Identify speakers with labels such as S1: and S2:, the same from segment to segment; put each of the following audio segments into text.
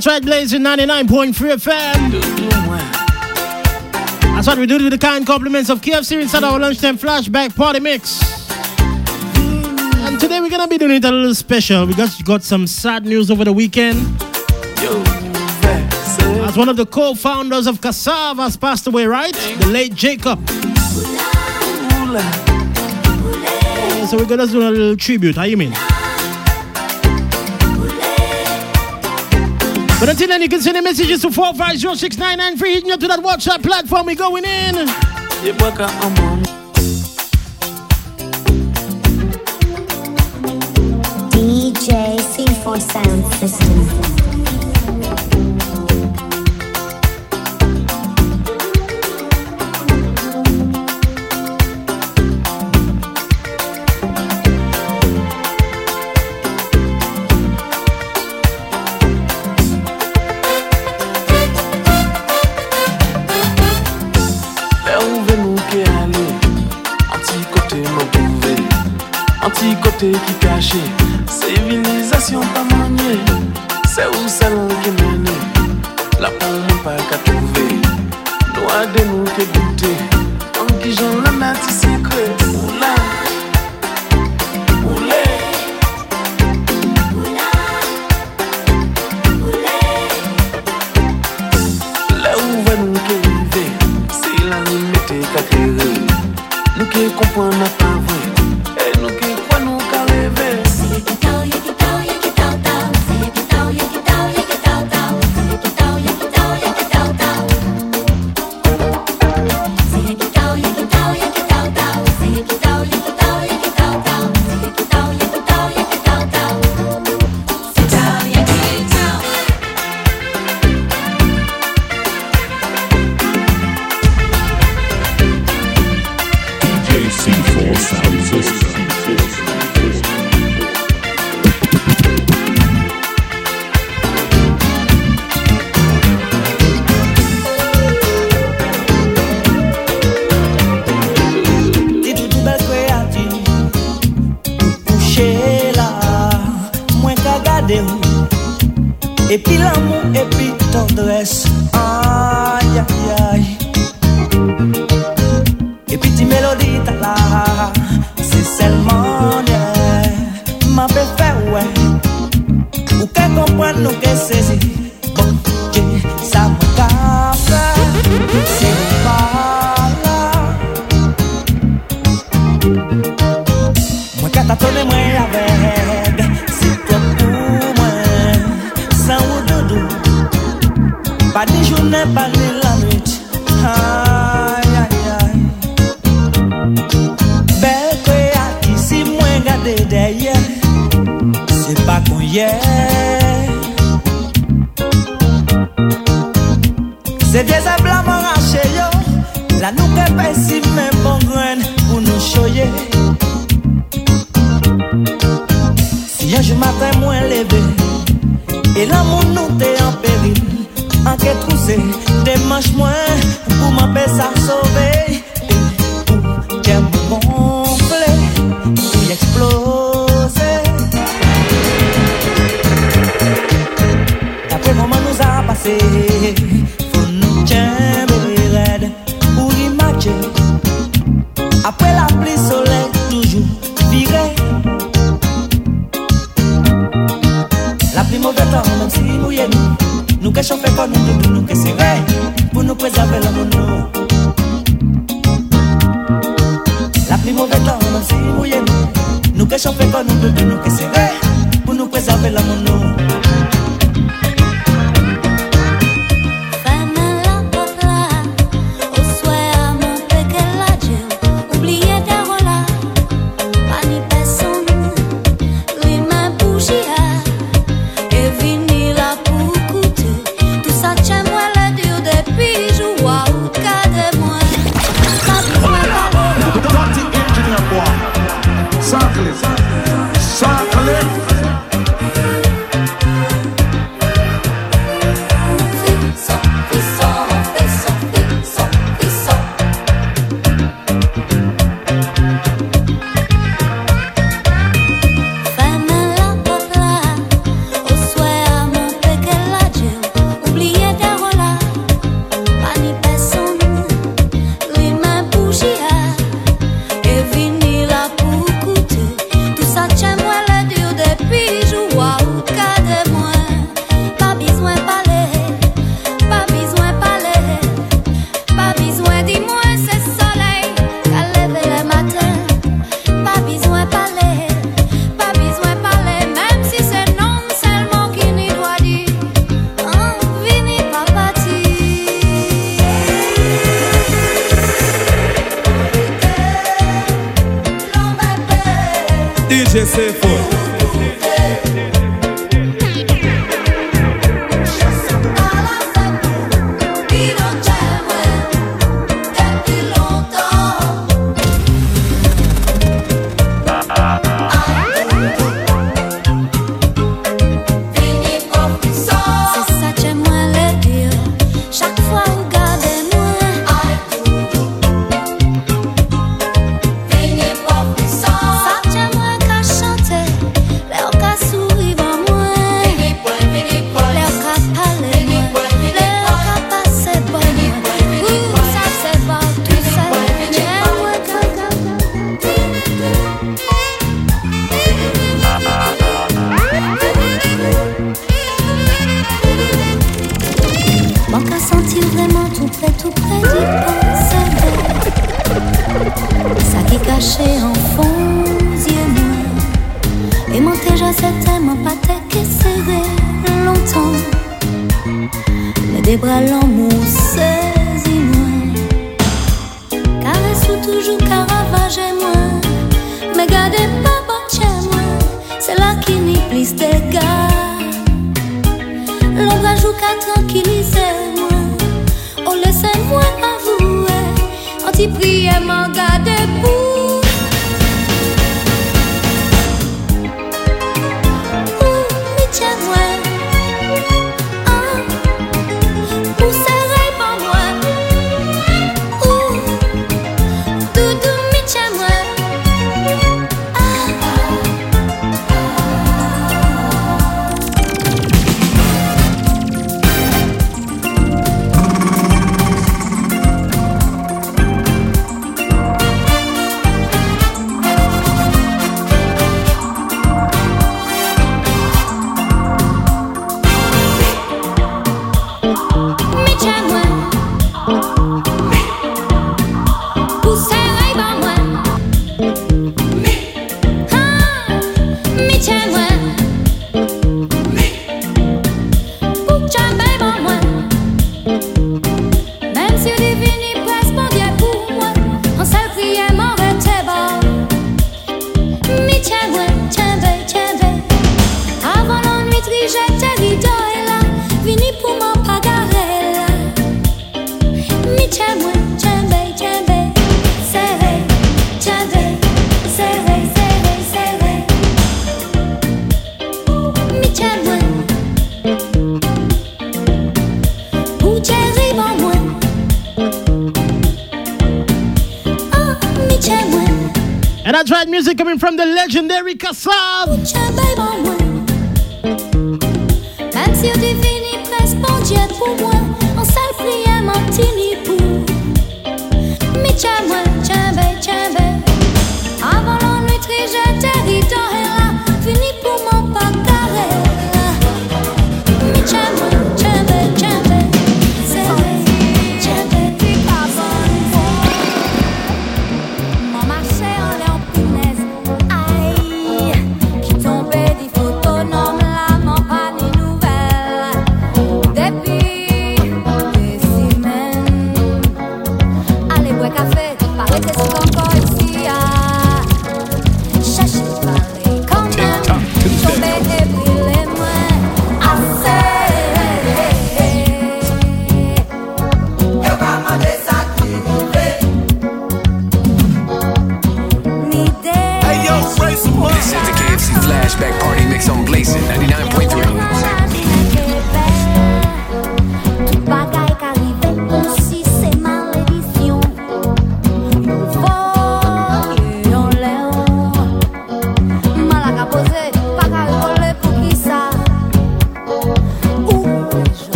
S1: that's right, Blazing 99.3 FM. That's what we do with the kind compliments of KFC inside our lunchtime flashback party mix. And today we're gonna be doing it a little special because we got some sad news over the weekend. As one of the co-founders of Kassav has passed away, right? The late Jacob. So we're gonna do a little tribute. How you mean? But until then, you can send the messages to 4506993 hitting up to that WhatsApp platform. we going in.
S2: DJ C4 Sound System.
S3: qui cachait. Civilisation pas maniée, c'est où salon qui menait? La
S4: pomme pas qu'à trouver, noix de nous qui. Tatone mwen avek Sitè pou mwen San ou doudou. Pa ni jounen pa ni la nwit Ay, ay, ay. Bel kwe a ki si mwen gade deye Se pa kon ye. Se diye zè blan mwen rache yo La nou kepe si men bon gren Pou nou choye matin moins levé. Et l'amour nous t'est en péril. En quête troussée, des manches moins Pour ma paix ça sauver Pour j'aime gonfler Pour y exploser D'après moment nous a passé. Faut nous DJ C foi.
S5: est vraiment tout près, tout près du penser Ça qui caché en fond, yeux noirs Et mon déjà c'était mon pâté qui serré longtemps. Me débralant mon saisi Caresse ou toujours caravagé moi Mais
S6: gardez pas bon chez
S7: moi C'est là qui
S4: n'y plus dégâts L'ombre joue qu'à tranquillité Si priye man gade Right, music coming from the legendary Kassav. Tiens, moi.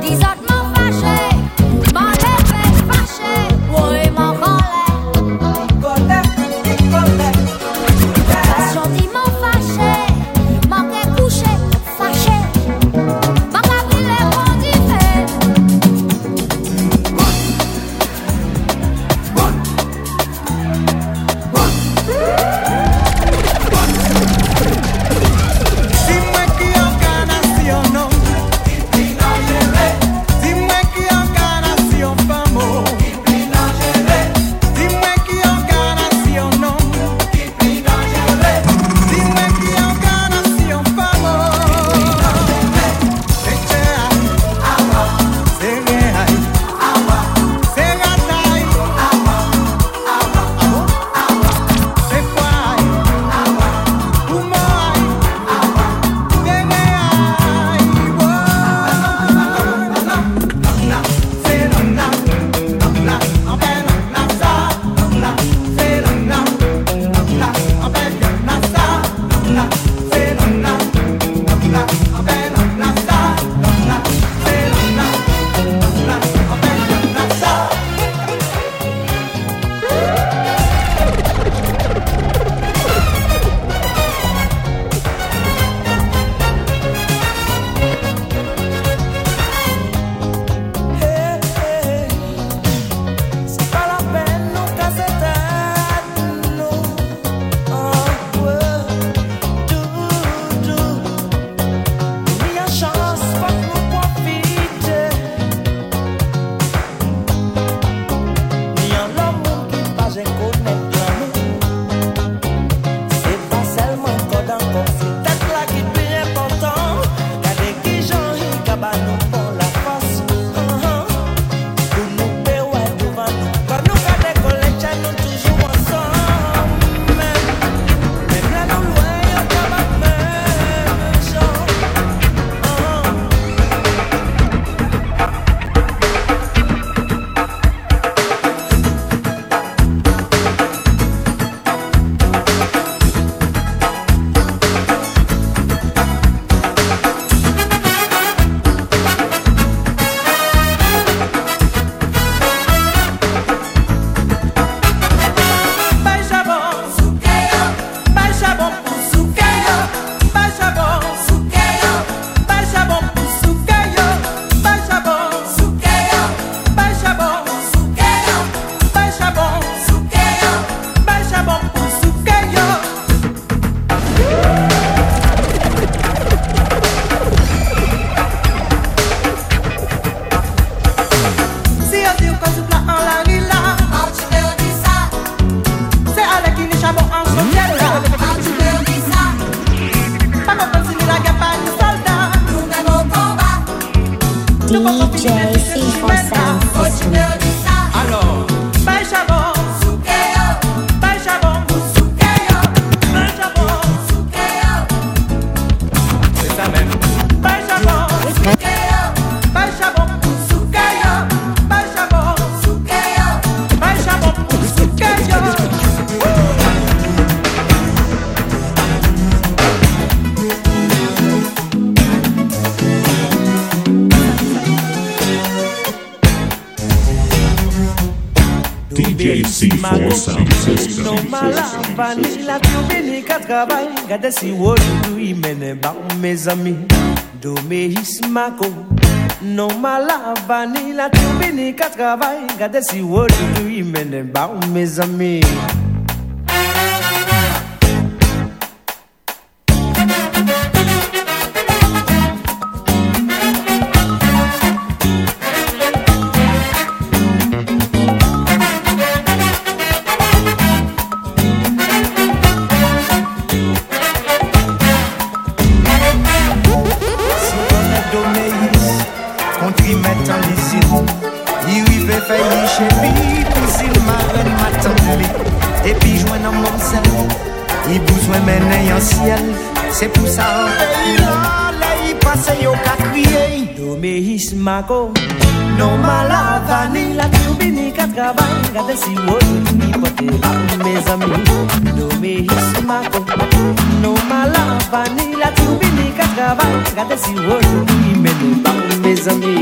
S4: these are recordar. JC for sound system. No mala vanilla kubini katrabai gadesi wolu imene ba mes amis
S8: do me hismako. No mala vanilla kubini katrabai gadesi wolu imene ba mes amis. Epi jwen nan monsel I bouzwen menen yon siel Se pou sa an peyi la Le yi pase yo ka kriye
S4: Dome his mako No malavani La tiubini katraban Gade si wote ni pote la me zami Dome his mako No malavani La tiubini katraban Gade si
S9: wote ni mene la me
S3: zami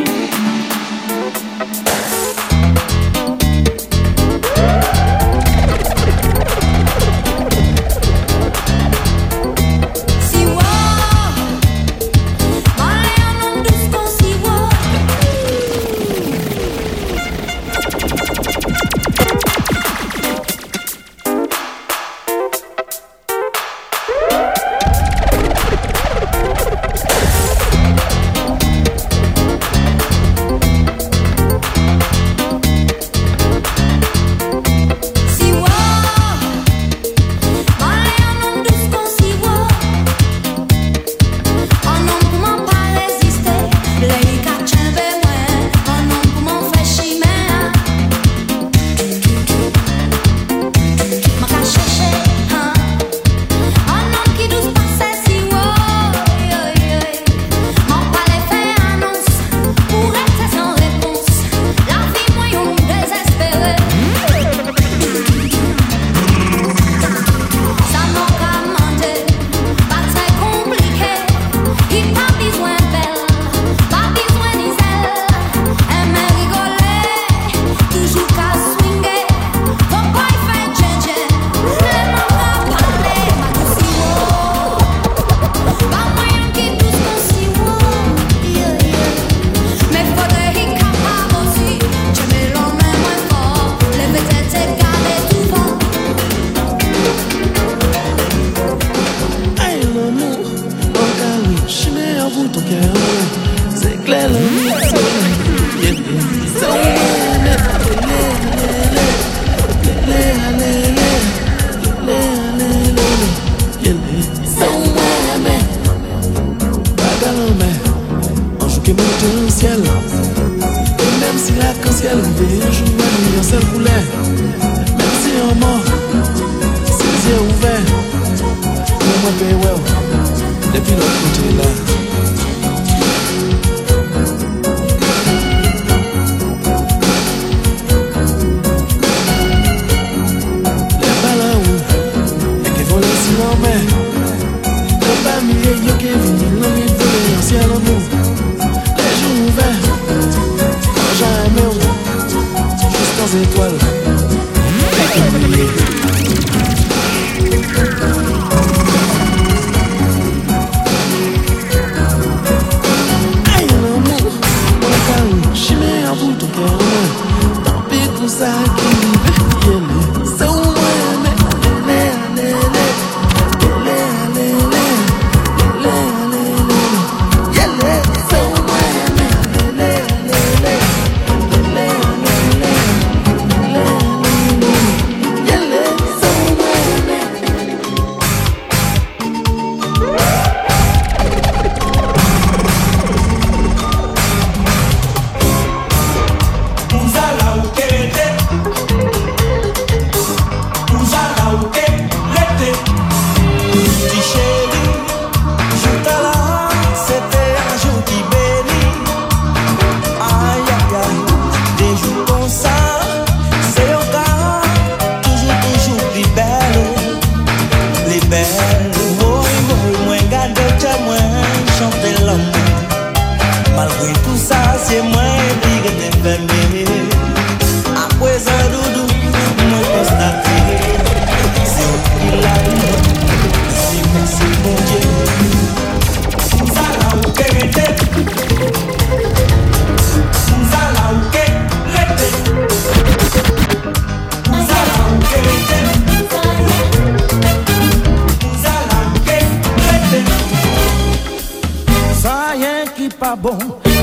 S3: pa
S4: bon,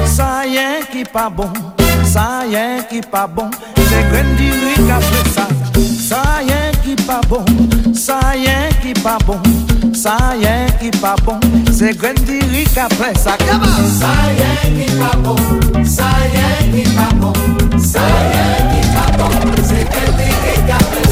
S4: sa yen ki pa bon, sa yen ki pa bon, se gren diri ka pre sa, sa yen ki pa bon, sa yen ki pa bon, sa yen ki pa bon, se gren diri ka pre sa, sa yen ki pa bon, sa yen ki pa bon, sa yen
S3: ki pa bon, se gren diri ka pre sa,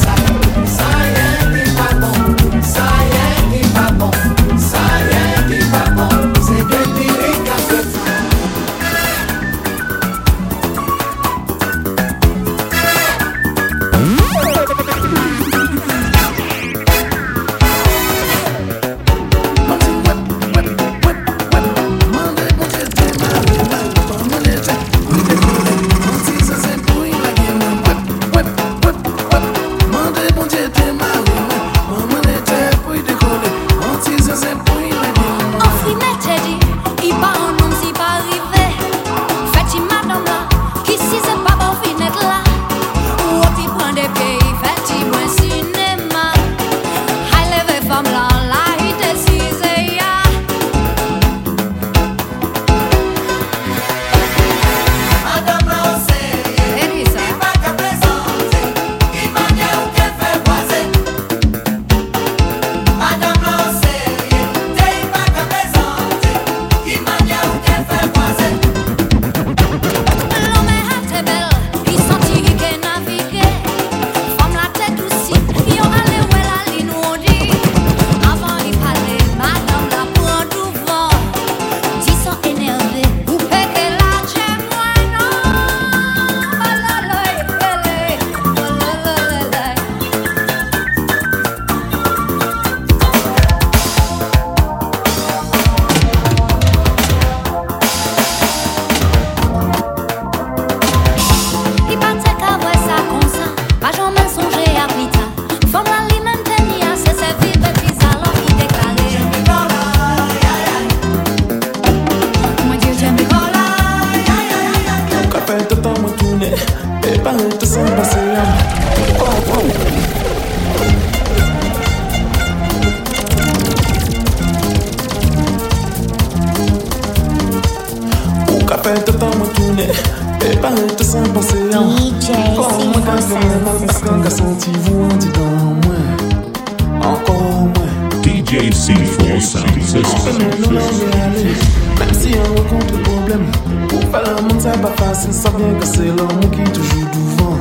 S10: problème. Pour faire un monde, ça va facile, ça vient casser l'homme qui est
S6: toujours douvant.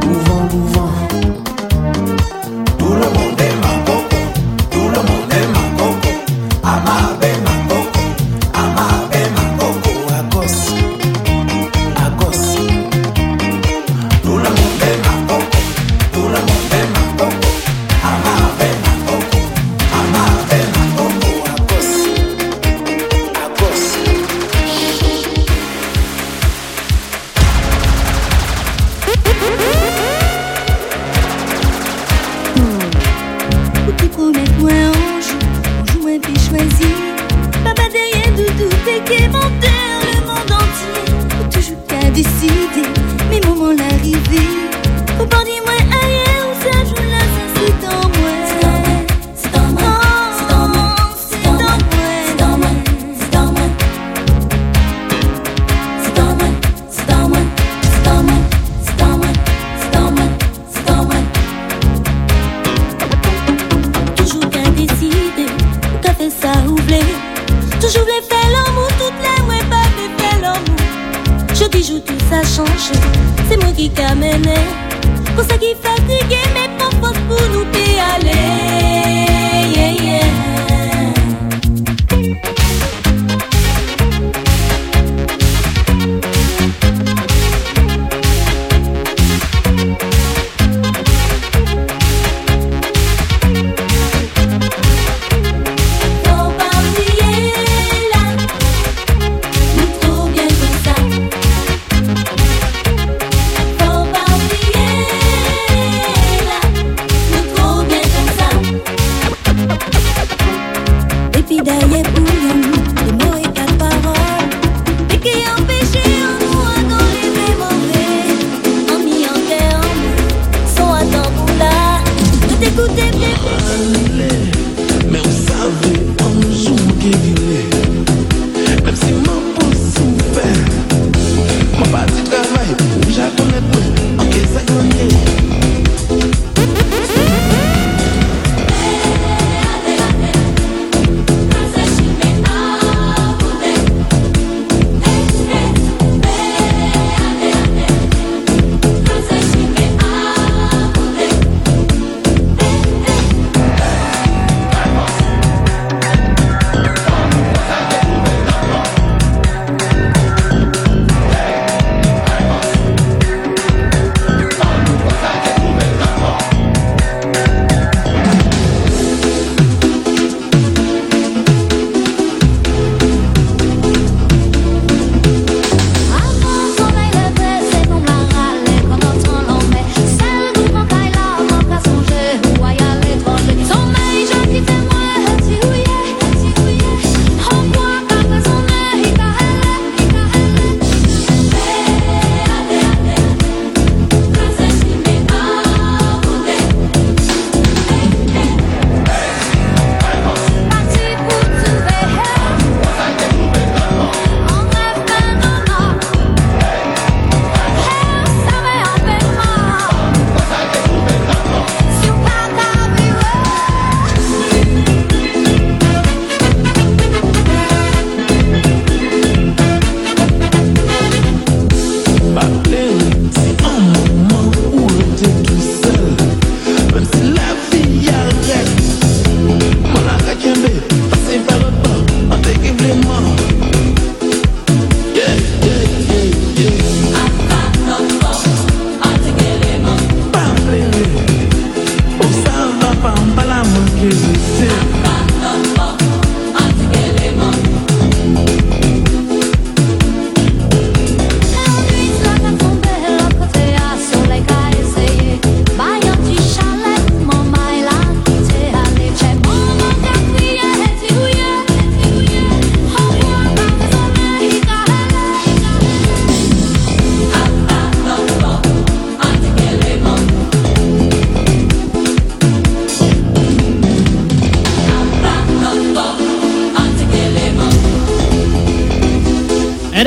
S6: Douvant, douvant.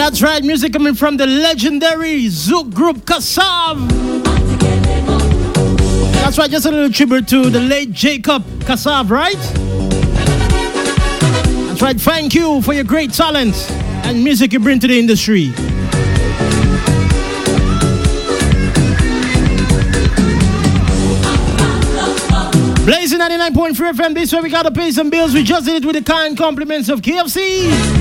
S1: That's right, music coming from the legendary Zouk group Kassav. That's right, just a little tribute to the late Jacob Kassav, right? That's right, thank you for your great talent and music you bring to the industry. Blazing 99.3 FM, this way we gotta pay some bills. We just did it with the kind compliments of KFC.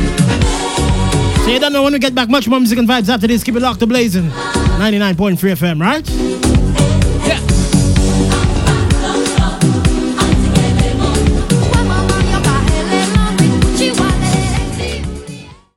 S1: So you don't know when we get back much more music and vibes after this. Keep it locked to Blazing 99.3 FM, right?